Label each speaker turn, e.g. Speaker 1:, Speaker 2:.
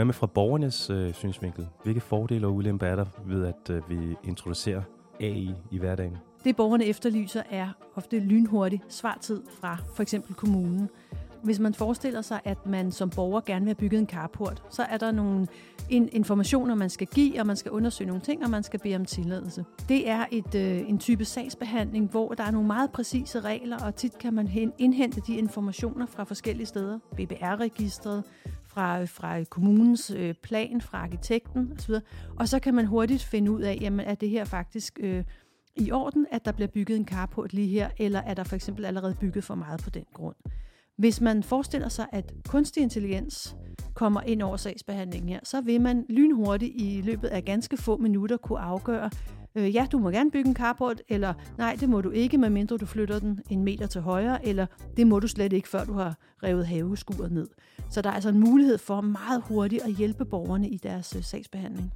Speaker 1: Hvad med fra borgernes øh, synsvinkel? Hvilke fordele og ulemper er der ved, at øh, vi introducerer AI i hverdagen?
Speaker 2: Det borgerne efterlyser er ofte lynhurtig svartid fra for eksempel kommunen. Hvis man forestiller sig, at man som borger gerne vil have bygget en carport, så er der nogle informationer, man skal give, og man skal undersøge nogle ting, og man skal bede om tilladelse. Det er et, øh, en type sagsbehandling, hvor der er nogle meget præcise regler, og tit kan man indhente de informationer fra forskellige steder. BBR-registret, fra, fra kommunens øh, plan, fra arkitekten osv. Og så kan man hurtigt finde ud af, jamen, er det her faktisk øh, i orden, at der bliver bygget en carport lige her, eller er der for eksempel allerede bygget for meget på den grund. Hvis man forestiller sig, at kunstig intelligens kommer ind over sagsbehandlingen her, så vil man lynhurtigt i løbet af ganske få minutter kunne afgøre, øh, ja, du må gerne bygge en carport, eller nej, det må du ikke, medmindre du flytter den en meter til højre, eller det må du slet ikke, før du har revet haveskuret ned. Så der er altså en mulighed for meget hurtigt at hjælpe borgerne i deres øh, sagsbehandling.